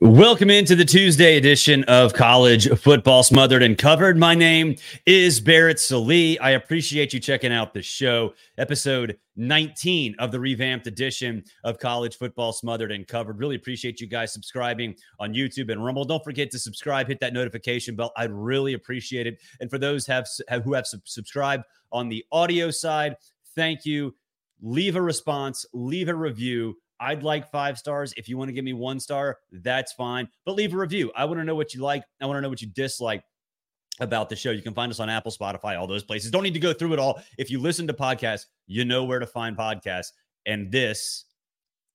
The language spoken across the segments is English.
Welcome into the Tuesday edition of College Football Smothered and Covered. My name is Barrett Sallee. I appreciate you checking out the show, episode 19 of the revamped edition of College Football Smothered and Covered. Really appreciate you guys subscribing on YouTube and Rumble. Don't forget to subscribe, hit that notification bell. I'd really appreciate it. And for those have, who have subscribed on the audio side, thank you. Leave a response, leave a review I'd like five stars. If you want to give me one star, that's fine. But leave a review. I want to know what you like. I want to know what you dislike about the show. You can find us on Apple, Spotify, all those places. Don't need to go through it all. If you listen to podcasts, you know where to find podcasts. And this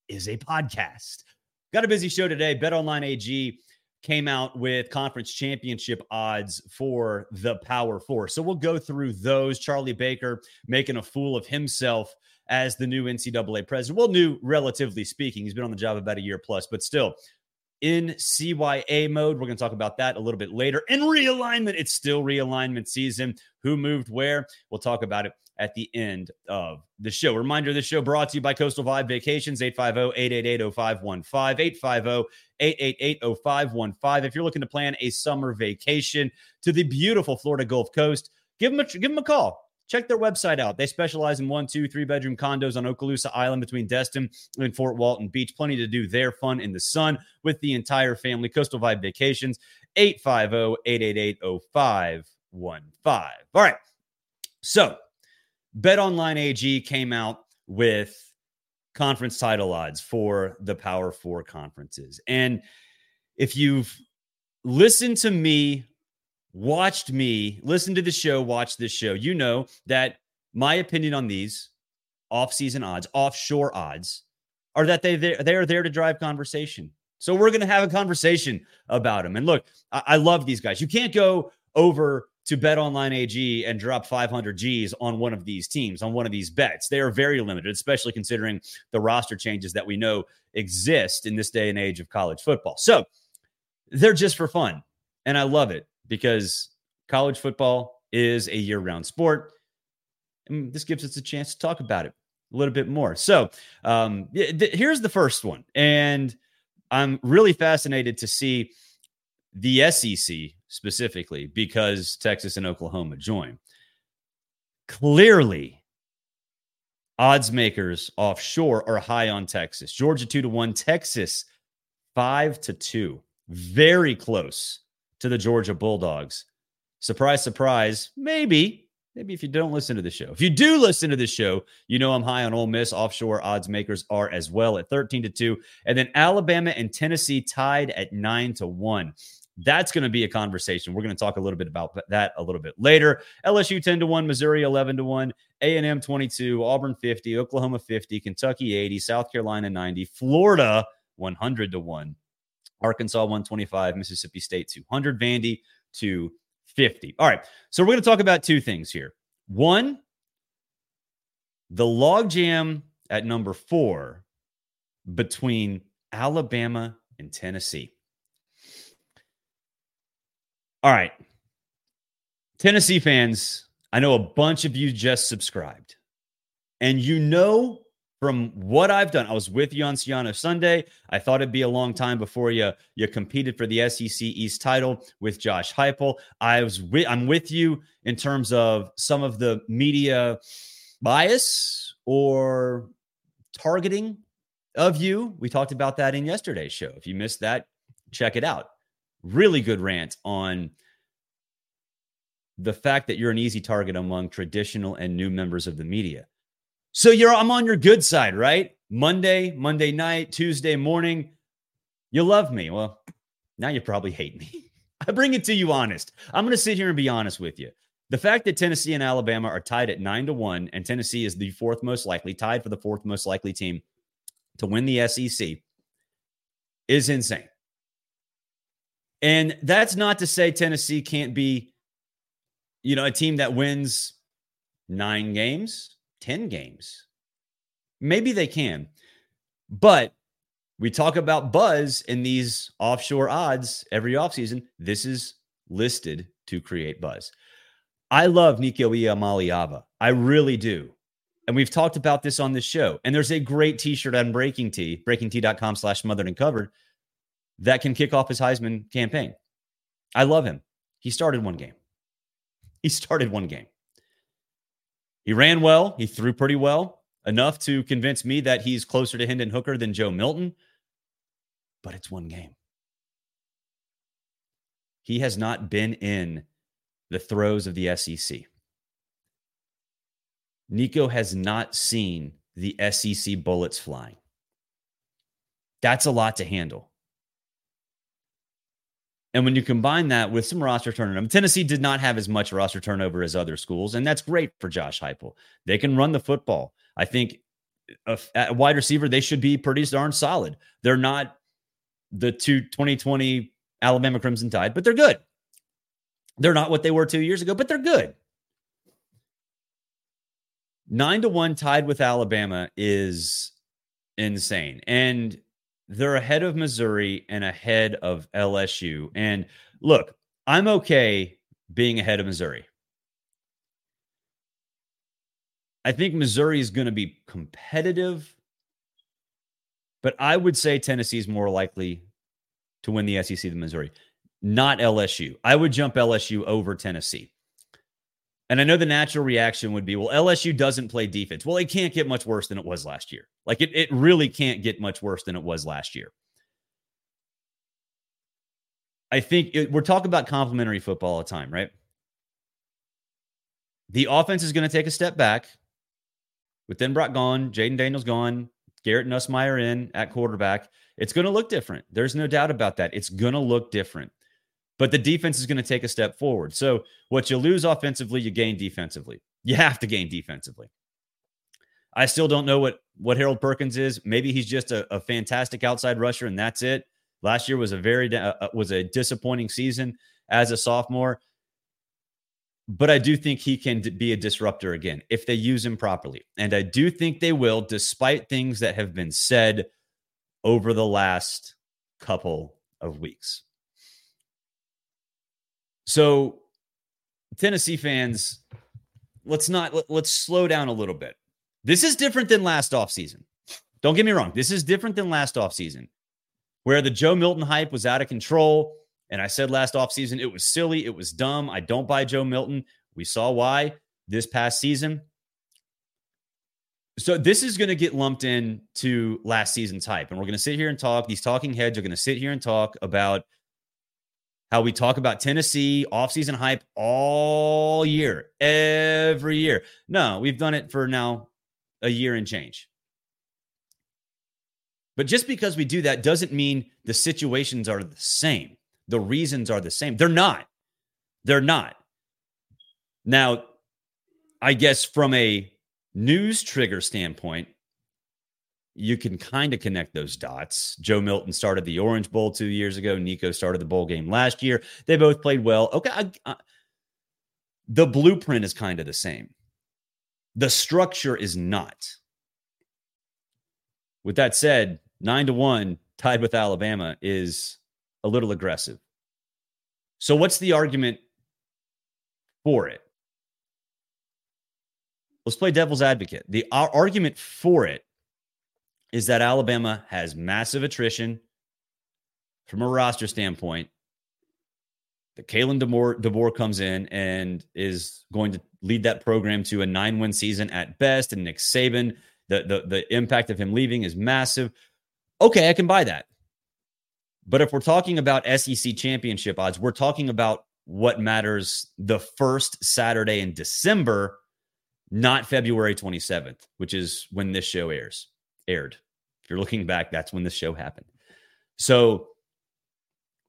is a podcast. Got a busy show today. Bet Online AG came out with conference championship odds for the Power Four. So we'll go through those. Charlie Baker making a fool of himself as the new NCAA president. Well, new, relatively speaking. He's been on the job about a year plus, but still in CYA mode. We're going to talk about that a little bit later. In realignment, it's still realignment season. Who moved where? We'll talk about it at the end of the show. Reminder this show brought to you by Coastal Vibe Vacations, 850-888-0515, 850-888-0515. If you're looking to plan a summer vacation to the beautiful Florida Gulf Coast, give them a, give them a call check their website out. They specialize in one, two, three bedroom condos on Okaloosa Island between Destin and Fort Walton Beach. Plenty to do there, fun in the sun with the entire family. Coastal Vibe Vacations, 850 888 0515. All right. So, Bet Online AG came out with conference title odds for the Power Four conferences. And if you've listened to me watched me, listen to the show, watch this show, you know that my opinion on these off-season odds, offshore odds, are that they they are there to drive conversation. So we're going to have a conversation about them. And look, I, I love these guys. You can't go over to Bet Online AG and drop 500 G's on one of these teams, on one of these bets. They are very limited, especially considering the roster changes that we know exist in this day and age of college football. So they're just for fun. And I love it because college football is a year round sport. And this gives us a chance to talk about it a little bit more. So um, th- here's the first one. And I'm really fascinated to see the SEC specifically because Texas and Oklahoma join. Clearly, odds makers offshore are high on Texas. Georgia 2 to 1, Texas 5 to 2. Very close to the Georgia Bulldogs. Surprise, surprise. Maybe, maybe if you don't listen to the show. If you do listen to the show, you know I'm high on Ole Miss. Offshore odds makers are as well at 13 to 2. And then Alabama and Tennessee tied at 9 to 1. That's going to be a conversation. We're going to talk a little bit about that a little bit later. LSU 10 to 1, Missouri 11 to 1, A&M 22, Auburn 50, Oklahoma 50, Kentucky 80, South Carolina 90, Florida 100 to 1. Arkansas 125, Mississippi State 200, Vandy 250. All right. So we're going to talk about two things here. One, the logjam at number four between Alabama and Tennessee. All right. Tennessee fans, I know a bunch of you just subscribed, and you know from what I've done, I was with you on Siano Sunday. I thought it'd be a long time before you you competed for the SEC East title with Josh Heupel. I was with, I'm with you in terms of some of the media bias or targeting of you. We talked about that in yesterday's show. If you missed that, check it out. Really good rant on the fact that you're an easy target among traditional and new members of the media. So you're I'm on your good side, right? Monday, Monday night, Tuesday morning, you love me. Well, now you probably hate me. I bring it to you honest. I'm going to sit here and be honest with you. The fact that Tennessee and Alabama are tied at 9 to 1 and Tennessee is the fourth most likely, tied for the fourth most likely team to win the SEC. is insane. And that's not to say Tennessee can't be, you know, a team that wins nine games, 10 games. Maybe they can. But we talk about buzz in these offshore odds every offseason. This is listed to create buzz. I love Nico Iamaleava. I really do. And we've talked about this on this show. And there's a great t-shirt on BreakingT, breakingt.com slash smothered and covered, that can kick off his Heisman campaign. I love him. He started one game. He started one game. He ran well. He threw pretty well, enough to convince me that he's closer to Hendon Hooker than Joe Milton. But it's one game. He has not been in the throes of the SEC. Nico has not seen the SEC bullets flying. That's a lot to handle. And when you combine that with some roster turnover, Tennessee did not have as much roster turnover as other schools, and that's great for Josh Heupel. They can run the football. I think uh, a, a wide receiver they should be pretty darn solid. They're not the two 2020 Alabama Crimson Tide, but they're good. They're not what they were two years ago, but they're good. Nine to one tied with Alabama is insane. And they're ahead of Missouri and ahead of LSU. And look, I'm okay being ahead of Missouri. I think Missouri is going to be competitive, but I would say Tennessee is more likely to win the SEC than Missouri, not LSU. I would jump LSU over Tennessee. And I know the natural reaction would be, well, LSU doesn't play defense. Well, it can't get much worse than it was last year. Like it, it really can't get much worse than it was last year. I think it, we're talking about complementary football all the time, right? The offense is going to take a step back with Denbrock gone, Jayden Daniels gone, Garrett Nussmeier in at quarterback. It's going to look different. There's no doubt about that. It's going to look different but the defense is going to take a step forward. So what you lose offensively, you gain defensively. You have to gain defensively. I still don't know what what Harold Perkins is. Maybe he's just a, a fantastic outside rusher, and that's it. Last year was a very uh, was a disappointing season as a sophomore, but I do think he can be a disruptor again if they use him properly, and I do think they will, despite things that have been said over the last couple of weeks. So, Tennessee fans, let's not let, let's slow down a little bit. This is different than last offseason. Don't get me wrong. This is different than last offseason, where the Joe Milton hype was out of control. And I said last offseason it was silly, it was dumb. I don't buy Joe Milton. We saw why this past season. So this is going to get lumped in to last season's hype. And we're going to sit here and talk. These talking heads are going to sit here and talk about how we talk about Tennessee offseason hype all year, every year. No, we've done it for now a year and change. But just because we do that doesn't mean the situations are the same. The reasons are the same. They're not. They're not. Now, I guess from a news trigger standpoint, you can kind of connect those dots. Joe Milton started the Orange Bowl two years ago. Nico started the bowl game last year. They both played well. Okay. I, I, the blueprint is kind of the same, the structure is not. With that said, nine to one tied with Alabama is a little aggressive. So, what's the argument for it? Let's play devil's advocate. The argument for it is that Alabama has massive attrition from a roster standpoint. That Kalen DeBoer, DeBoer comes in and is going to lead that program to a nine win season at best. And Nick Saban, the, the, the impact of him leaving is massive. Okay, I can buy that. But if we're talking about SEC championship odds, we're talking about what matters the first Saturday in December, not February 27th, which is when this show airs aired. If you're looking back, that's when this show happened. So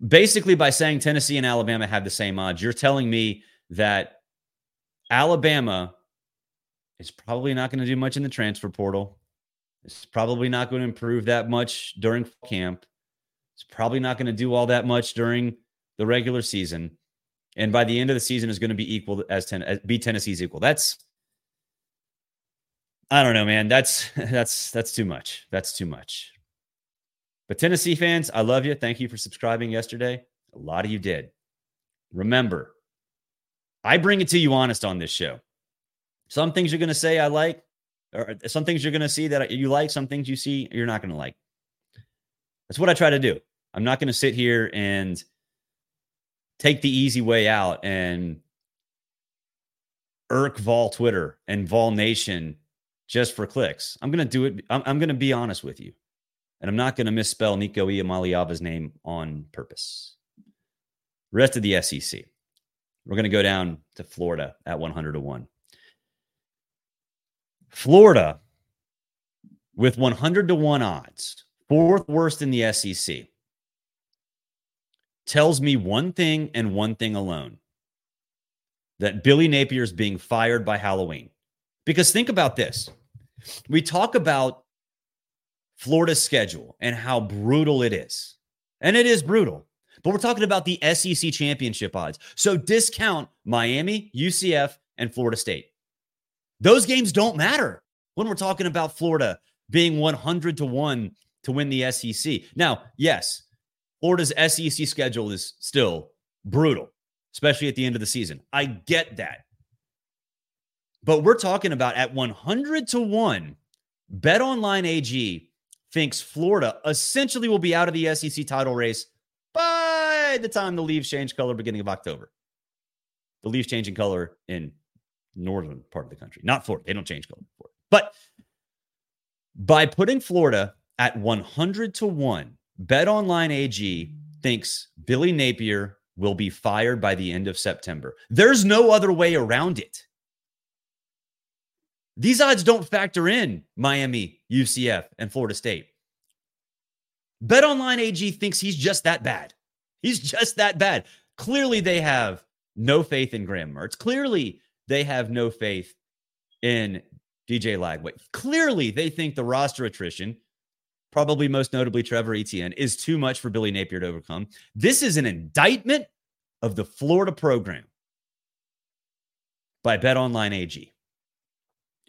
basically, by saying Tennessee and Alabama have the same odds, you're telling me that Alabama is probably not going to do much in the transfer portal. It's probably not going to improve that much during camp. It's probably not going to do all that much during the regular season. And by the end of the season is going to be equal as, ten, as be Tennessee's equal. That's I don't know, man. That's that's that's too much. That's too much. But Tennessee fans, I love you. Thank you for subscribing yesterday. A lot of you did. Remember, I bring it to you honest on this show. Some things you're going to say I like, or some things you're going to see that you like, some things you see you're not going to like. That's what I try to do. I'm not going to sit here and take the easy way out and irk Vol Twitter and Vol Nation just for clicks. I'm going to do it. I'm, I'm going to be honest with you. And I'm not going to misspell Nico Iamaleava's name on purpose. Rest of the SEC. We're going to go down to Florida at 100 to 1. Florida with 100 to 1 odds, fourth worst in the SEC, tells me one thing and one thing alone that Billy Napier is being fired by Halloween. Because think about this we talk about Florida's schedule and how brutal it is. And it is brutal. But we're talking about the SEC championship odds. So discount Miami, UCF, and Florida State. Those games don't matter when we're talking about Florida being 100 to 1 to win the SEC. Now, yes, Florida's SEC schedule is still brutal, especially at the end of the season. I get that. But we're talking about at 100 to 1, Bet Online AG thinks Florida essentially will be out of the SEC title race by the time the leaves change color beginning of October. The leaves changing color in northern part of the country, not Florida. They don't change color. But by putting Florida at 100 to 1, Bet Online AG thinks Billy Napier will be fired by the end of September. There's no other way around it. These odds don't factor in Miami, UCF, and Florida State. BetOnline AG thinks he's just that bad. He's just that bad. Clearly, they have no faith in Graham Mertz. Clearly, they have no faith in DJ Lagway. Clearly, they think the roster attrition, probably most notably Trevor Etienne, is too much for Billy Napier to overcome. This is an indictment of the Florida program by BetOnline AG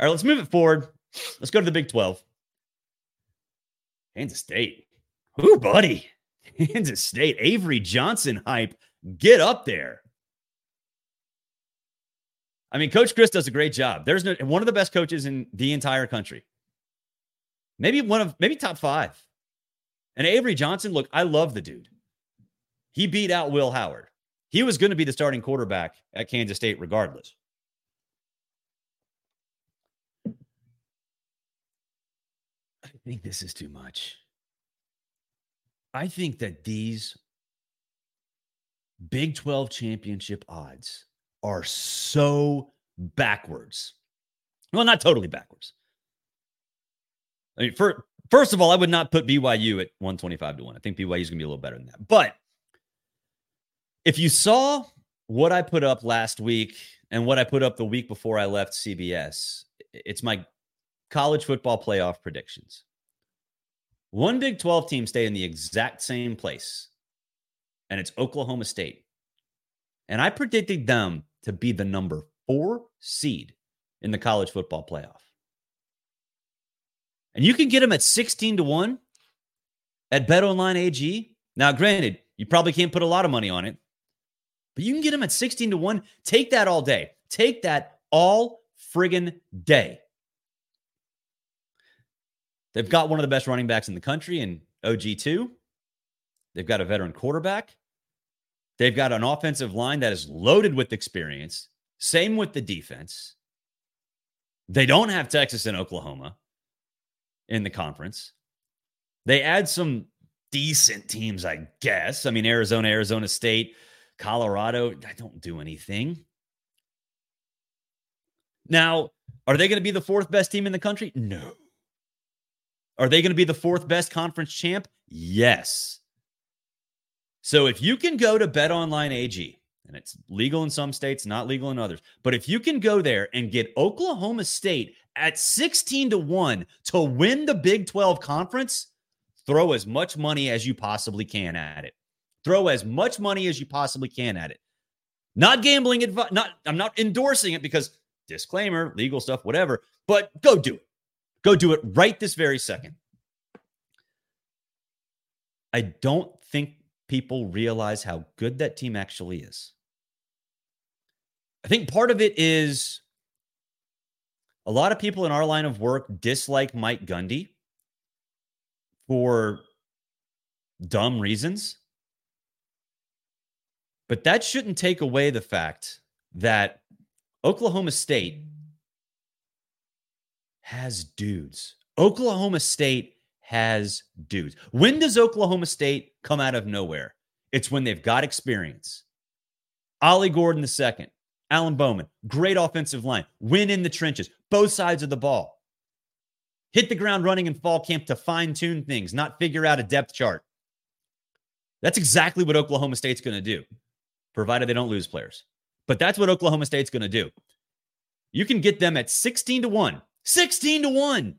All right, let's move it forward. Let's go to the Big 12. Kansas State. Ooh, buddy. Kansas State. Avery Johnson hype. Get up there. I mean, Coach Chris does a great job. There's no one of the best coaches in the entire country. Maybe one of maybe top five. And Avery Johnson, look, I love the dude. He beat out Will Howard. He was going to be the starting quarterback at Kansas State regardless. Think this is too much. I think that these Big 12 championship odds are so backwards. Well, not totally backwards. I mean, for, first of all, I would not put BYU at 125 to 1. I think BYU is going to be a little better than that. But if you saw what I put up last week and what I put up the week before I left CBS, it's my college football playoff predictions. One Big 12 team stayed in the exact same place, and it's Oklahoma State. And I predicted them to be the number four seed in the college football playoff. And you can get them at 16 to 1 at BetOnline AG. Now, granted, you probably can't put a lot of money on it, but you can get them at 16 to 1. Take that all day. Take that all friggin' day. They've got one of the best running backs in the country in OG2. They've got a veteran quarterback. They've got an offensive line that is loaded with experience. Same with the defense. They don't have Texas and Oklahoma in the conference. They add some decent teams, I guess. I mean, Arizona, Arizona State, Colorado, I don't do anything. Now, are they going to be the fourth best team in the country? No. Are they going to be the fourth best conference champ? Yes. So if you can go to Bet Online AG, and it's legal in some states, not legal in others, but if you can go there and get Oklahoma State at 16 to 1 to win the Big 12 conference, throw as much money as you possibly can at it. Throw as much money as you possibly can at it. Not gambling advice, not I'm not endorsing it because disclaimer, legal stuff, whatever, but go do it. Go do it right this very second. I don't think people realize how good that team actually is. I think part of it is a lot of people in our line of work dislike Mike Gundy for dumb reasons. But that shouldn't take away the fact that Oklahoma State has dudes. Oklahoma State has dudes. When does Oklahoma State come out of nowhere? It's when they've got experience. Ollie Gordon II, Alan Bowman, great offensive line, win in the trenches, both sides of the ball. Hit the ground running in fall camp to fine tune things, not figure out a depth chart. That's exactly what Oklahoma State's going to do, provided they don't lose players. But that's what Oklahoma State's going to do. You can get them at 16 to 1 16 to 1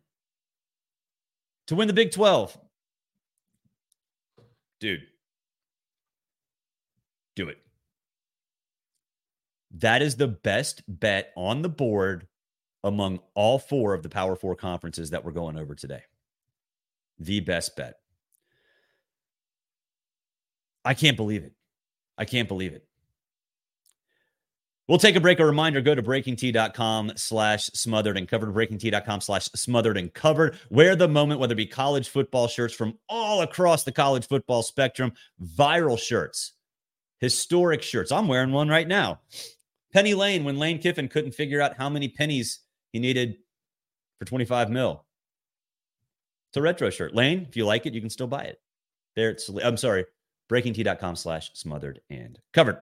to win the Big 12. Dude, do it. That is the best bet on the board among all four of the Power Four conferences that we're going over today. The best bet. I can't believe it. I can't believe it. We'll take a break. A reminder, go to breakingt.com slash smothered and covered, breakingt.com slash smothered and covered. Wear the moment, whether it be college football shirts from all across the college football spectrum, viral shirts, historic shirts. I'm wearing one right now. Penny Lane, when Lane Kiffin couldn't figure out how many pennies he needed for 25 mil. It's a retro shirt. Lane, if you like it, you can still buy it. There it's I'm sorry, breakingt.com slash smothered and covered.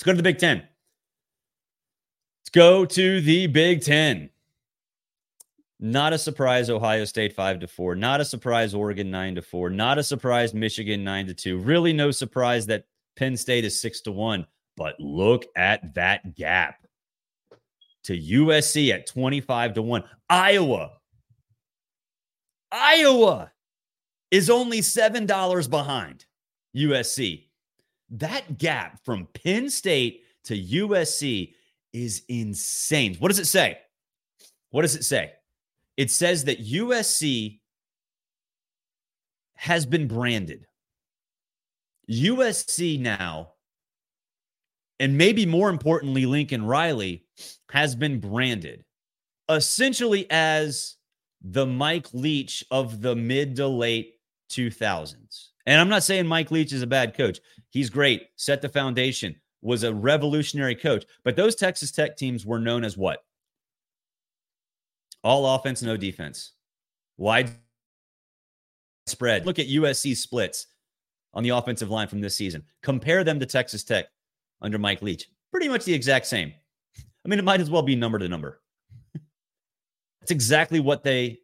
Let's go to the Big Ten. Let's go to the Big Ten. Not a surprise, Ohio State five to four. Not a surprise, Oregon nine to four. Not a surprise, Michigan nine to two. Really, no surprise that Penn State is six to one. But look at that gap to USC at 25 to 1. Iowa Iowa is only $7 behind USC. That gap from Penn State to USC is insane. What does it say? What does it say? It says that USC has been branded. USC now, and maybe more importantly, Lincoln Riley has been branded essentially as the Mike Leach of the mid to late 2000s. And I'm not saying Mike Leach is a bad coach. He's great, set the foundation, was a revolutionary coach. But those Texas Tech teams were known as what? All offense, no defense. Wide spread. Look at USC splits on the offensive line from this season. Compare them to Texas Tech under Mike Leach. Pretty much the exact same. I mean, it might as well be number to number. That's exactly what they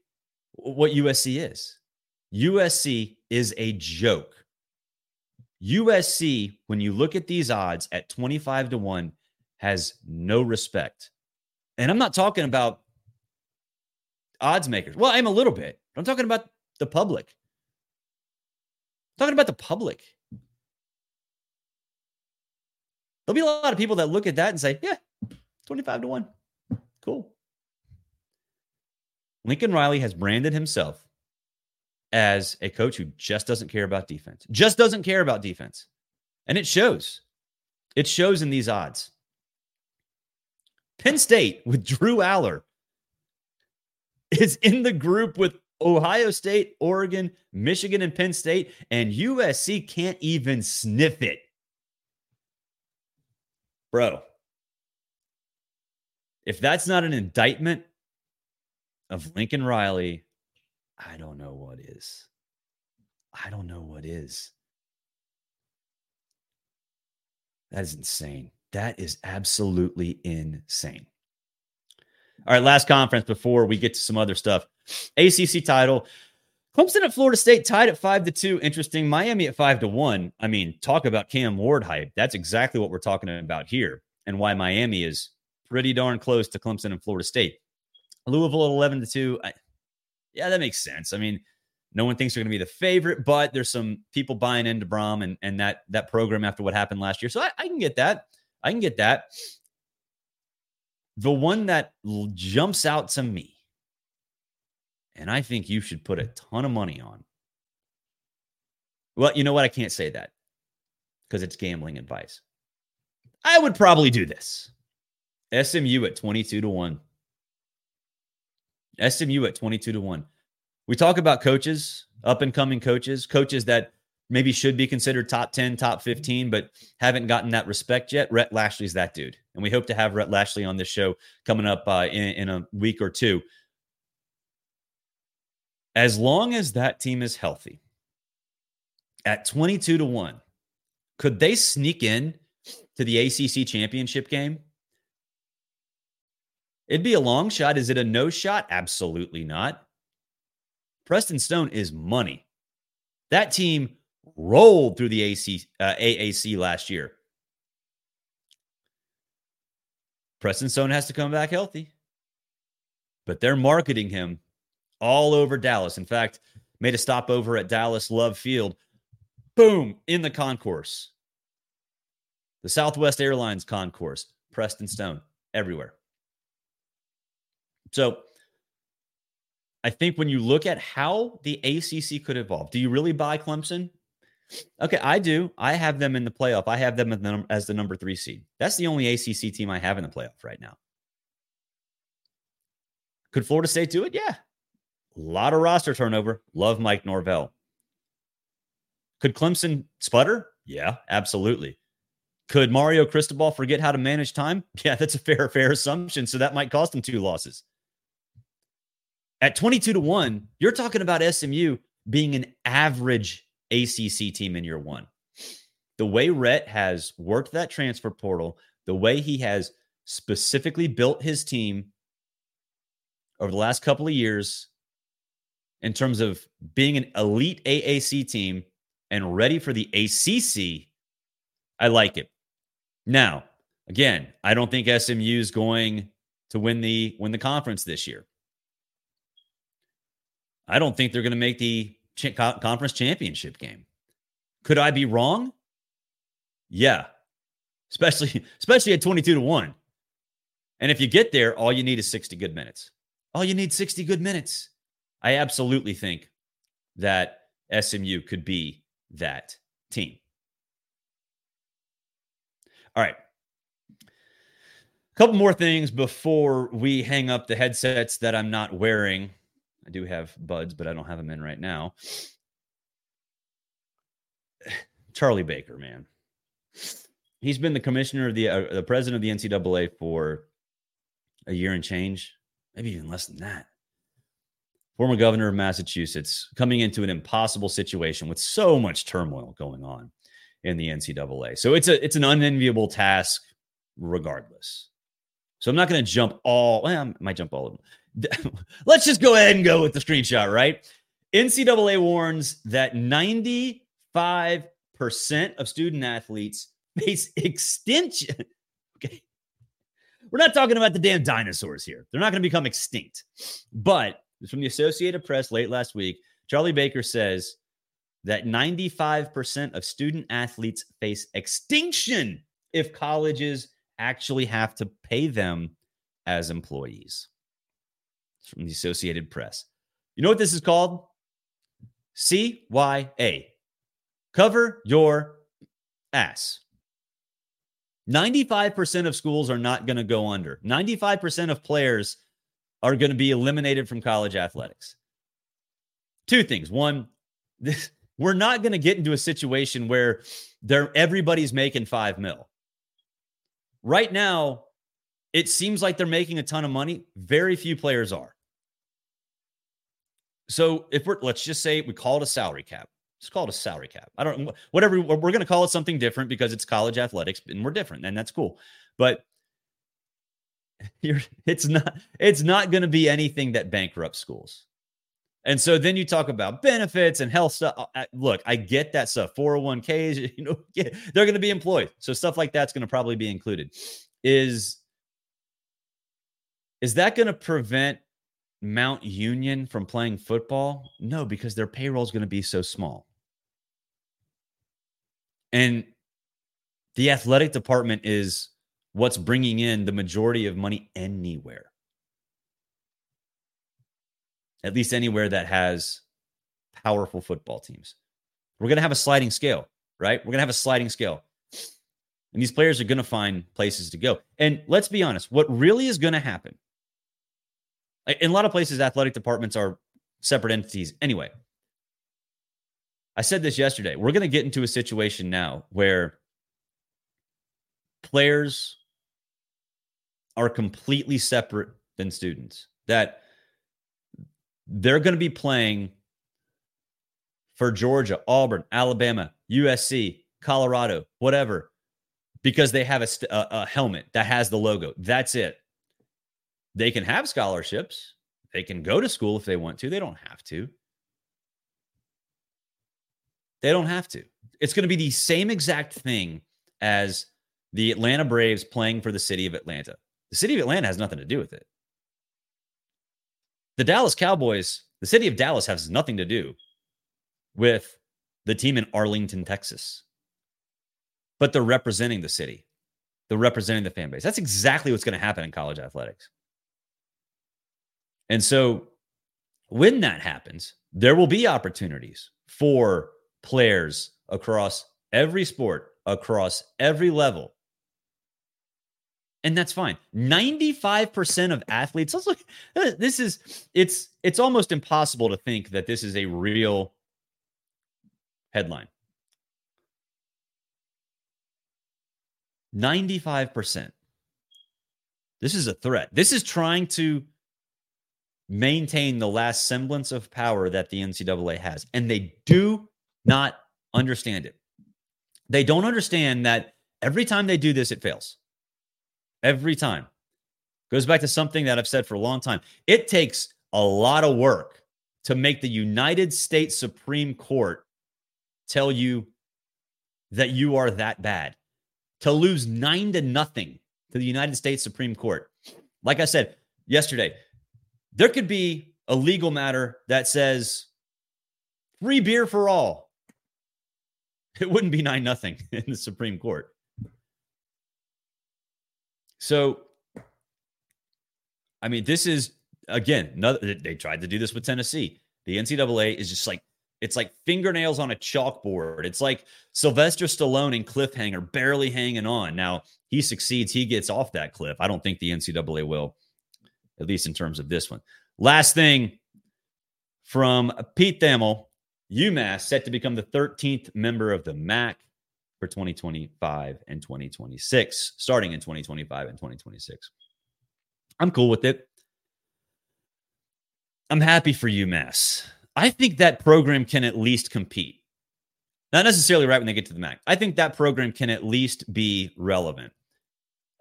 what USC is. USC is a joke. USC, when you look at these odds at 25 to 1, has no respect. And I'm not talking about odds makers. Well, I'm a little bit. I'm talking about the public. I'm talking about the public. There'll be a lot of people that look at that and say, yeah, 25 to 1. Cool. Lincoln Riley has branded himself as a coach who just doesn't care about defense, just doesn't care about defense. And it shows. It shows in these odds. Penn State with Drew Allar is in the group with Ohio State, Oregon, Michigan, and Penn State, and USC can't even sniff it. Bro, if that's not an indictment of Lincoln Riley, I don't know what is. I don't know what is. That is insane. That is absolutely insane. All right, last conference before we get to some other stuff. ACC title. Clemson at Florida State tied at five to two. Interesting. Miami at five to one. I mean, talk about Cam Ward hype. That's exactly what we're talking about here, and why Miami is pretty darn close to Clemson and Florida State. Louisville at 11 to 2. Yeah, that makes sense. I mean, no one thinks they're going to be the favorite, but there's some people buying into Brohm and, and that that program after what happened last year. So I, I can get that. I can get that. The one that jumps out to me, and I think you should put a ton of money on. Well, you know what? I can't say that because it's gambling advice. I would probably do this. SMU at 22 to 1. SMU at 22 to 1. We talk about coaches, up and coming coaches, coaches that maybe should be considered top 10, top 15, but haven't gotten that respect yet. Rhett Lashlee's that dude. And we hope to have Rhett Lashlee on this show coming up uh, in, in a week or two. As long as that team is healthy, at 22 to 1, could they sneak in to the ACC championship game? It'd be a long shot. Is it a no shot? Absolutely not. Preston Stone is money. That team rolled through the AC, uh, AAC last year. Preston Stone has to come back healthy, but they're marketing him all over Dallas. In fact, made a stopover at Dallas Love Field. Boom, in the concourse. The Southwest Airlines concourse, Preston Stone, everywhere. So I think when you look at how the ACC could evolve, do you really buy Clemson? Okay, I do. I have them in the playoff. I have them as the number three seed. That's the only ACC team I have in the playoff right now. Could Florida State do it? Yeah. A lot of roster turnover. Love Mike Norvell. Could Clemson sputter? Yeah, absolutely. Could Mario Cristobal forget how to manage time? Yeah, that's a fair, fair assumption. So that might cost him two losses. At 22 to 1, you're talking about SMU being an average ACC team in year one. The way Rhett has worked that transfer portal, the way he has specifically built his team over the last couple of years in terms of being an elite AAC team and ready for the ACC, I like it. Now, again, I don't think SMU is going to win the win the conference this year. I don't think they're going to make the conference championship game. Could I be wrong? Yeah. Especially especially at 22 to 1. And if you get there, all you need is 60 good minutes. All you need 60 good minutes. I absolutely think that SMU could be that team. All right. A couple more things before we hang up the headsets that I'm not wearing. I do have buds, but I don't have them in right now. Charlie Baker, man. He's been the commissioner of the uh, the president of the NCAA for a year and change, maybe even less than that. Former governor of Massachusetts coming into an impossible situation with so much turmoil going on in the NCAA. So it's a it's an unenviable task regardless. So I'm not going to jump all. Well, I might jump all of them. Let's just go ahead and go with the screenshot, right? NCAA warns that 95% of student athletes face extinction. okay. We're not talking about the damn dinosaurs here. They're not going to become extinct. But from the Associated Press late last week, Charlie Baker says that 95% of student athletes face extinction if colleges actually have to pay them as employees. From the Associated Press. You know what this is called? CYA. Cover your ass. 95% of schools are not going to go under. 95% of players are going to be eliminated from college athletics. Two things. One, this, we're not going to get into a situation where there everybody's making 5 mil. Right now, it seems like they're making a ton of money. Very few players are. So if we're let's just say we call it a salary cap. Let's call it a salary cap. I don't whatever we're going to call it something different because it's college athletics and we're different and that's cool. But it's not it's not going to be anything that bankrupts schools. And so then you talk about benefits and health stuff. Look, I get that stuff. 401ks, you know, yeah, they're going to be employed. So stuff like that's going to probably be included. Is is that going to prevent Mount Union from playing football? No, because their payroll is going to be so small. And the athletic department is what's bringing in the majority of money anywhere at least anywhere that has powerful football teams. We're going to have a sliding scale, right? We're going to have a sliding scale. And these players are going to find places to go. And let's be honest, what really is going to happen in a lot of places, athletic departments are separate entities anyway. I said this yesterday. We're going to get into a situation now where players are completely separate than students. That they're going to be playing for Georgia, Auburn, Alabama, USC, Colorado, whatever, because they have a, a, a, helmet that has the logo. That's it. They can have scholarships. They can go to school if they want to. They don't have to. They don't have to. It's going to be the same exact thing as the Atlanta Braves playing for the city of Atlanta. The city of Atlanta has nothing to do with it. The Dallas Cowboys, the city of Dallas has nothing to do with the team in Arlington, Texas. But they're representing the city. They're representing the fan base. That's exactly what's going to happen in college athletics. And so when that happens, there will be opportunities for players across every sport, across every level and that's fine. 95% of athletes, let's look, uh, this is, it's, it's almost impossible to think that this is a real headline. 95%. This is a threat. This is trying to maintain the last semblance of power that the NCAA has. And they do not understand it. They don't understand that every time they do this, it fails every time. Goes back to something that I've said for a long time. It takes a lot of work to make the United States Supreme Court tell you that you are that bad. To lose nine to nothing to the United States Supreme Court. Like I said yesterday, there could be a legal matter that says free beer for all, it wouldn't be 9 nothing in the Supreme Court. So, I mean, this is again, another, they tried to do this with Tennessee. The NCAA is just like it's like fingernails on a chalkboard. It's like Sylvester Stallone in Cliffhanger, barely hanging on. Now he succeeds, he gets off that cliff. I don't think the NCAA will, at least in terms of this one. Last thing from Pete Thamel, UMass set to become the 13th member of the MAC for 2025 and 2026, starting in 2025 and 2026. I'm cool with it. I'm happy for UMass. I think that program can at least compete. Not necessarily right when they get to the MAC. I think that program can at least be relevant.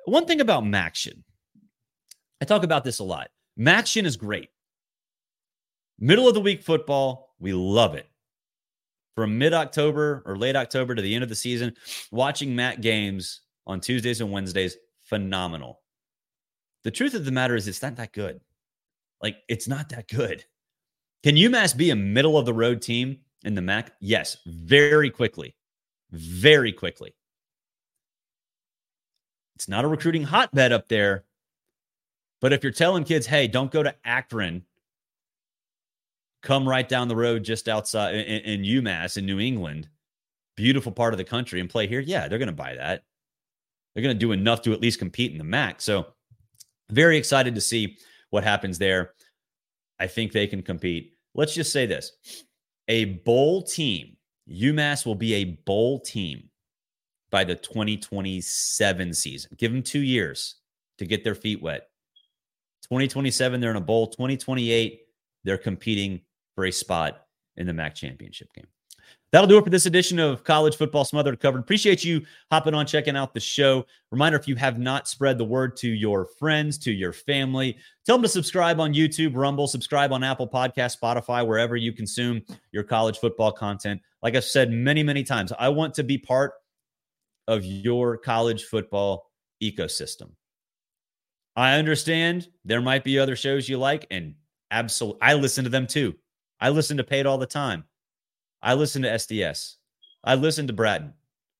One thing about MACtion, I talk about this a lot. MACtion is great. Middle of the week football, we love it. From mid October or late October to the end of the season, watching MAC games on Tuesdays and Wednesdays, phenomenal. The truth of the matter is, it's not that good. Like, it's not that good. Can UMass be a middle of the road team in the MAC? Yes, very quickly. Very quickly. It's not a recruiting hotbed up there. But if you're telling kids, hey, don't go to Akron, come right down the road just outside in, in UMass in New England, beautiful part of the country, and play here, yeah, they're going to buy that. They're going to do enough to at least compete in the MAC. So, very excited to see what happens there. I think they can compete. Let's just say this a bowl team, UMass will be a bowl team by the 2027 season. Give them two years to get their feet wet. 2027, they're in a bowl. 2028, they're competing for a spot in the MAC championship game. That'll do it for this edition of College Football Smothered Covered. Appreciate you hopping on, checking out the show. Reminder if you have not spread the word to your friends, to your family, tell them to subscribe on YouTube, Rumble, subscribe on Apple Podcast, Spotify, wherever you consume your college football content. Like I've said many, many times, I want to be part of your college football ecosystem. I understand there might be other shows you like, and absolutely, I listen to them too. I listen to Paid all the time. I listen to SDS. I listen to Bratton.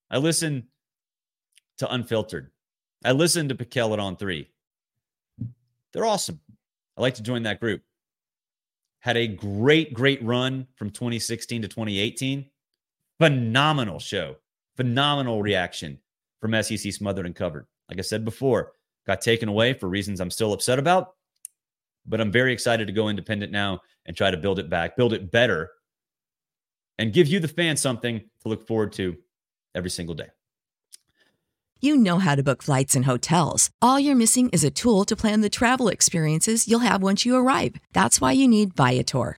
I listen to Unfiltered. I listen to at On Three. They're awesome. I like to join that group. Had a great, great run from 2016 to 2018. Phenomenal show. Phenomenal reaction from SEC Smothered and Covered. Like I said before, got taken away for reasons I'm still upset about, but I'm very excited to go independent now and try to build it back, build it better and give you, the fan, something to look forward to every single day. You know how to book flights and hotels. All you're missing is a tool to plan the travel experiences you'll have once you arrive. That's why you need Viator.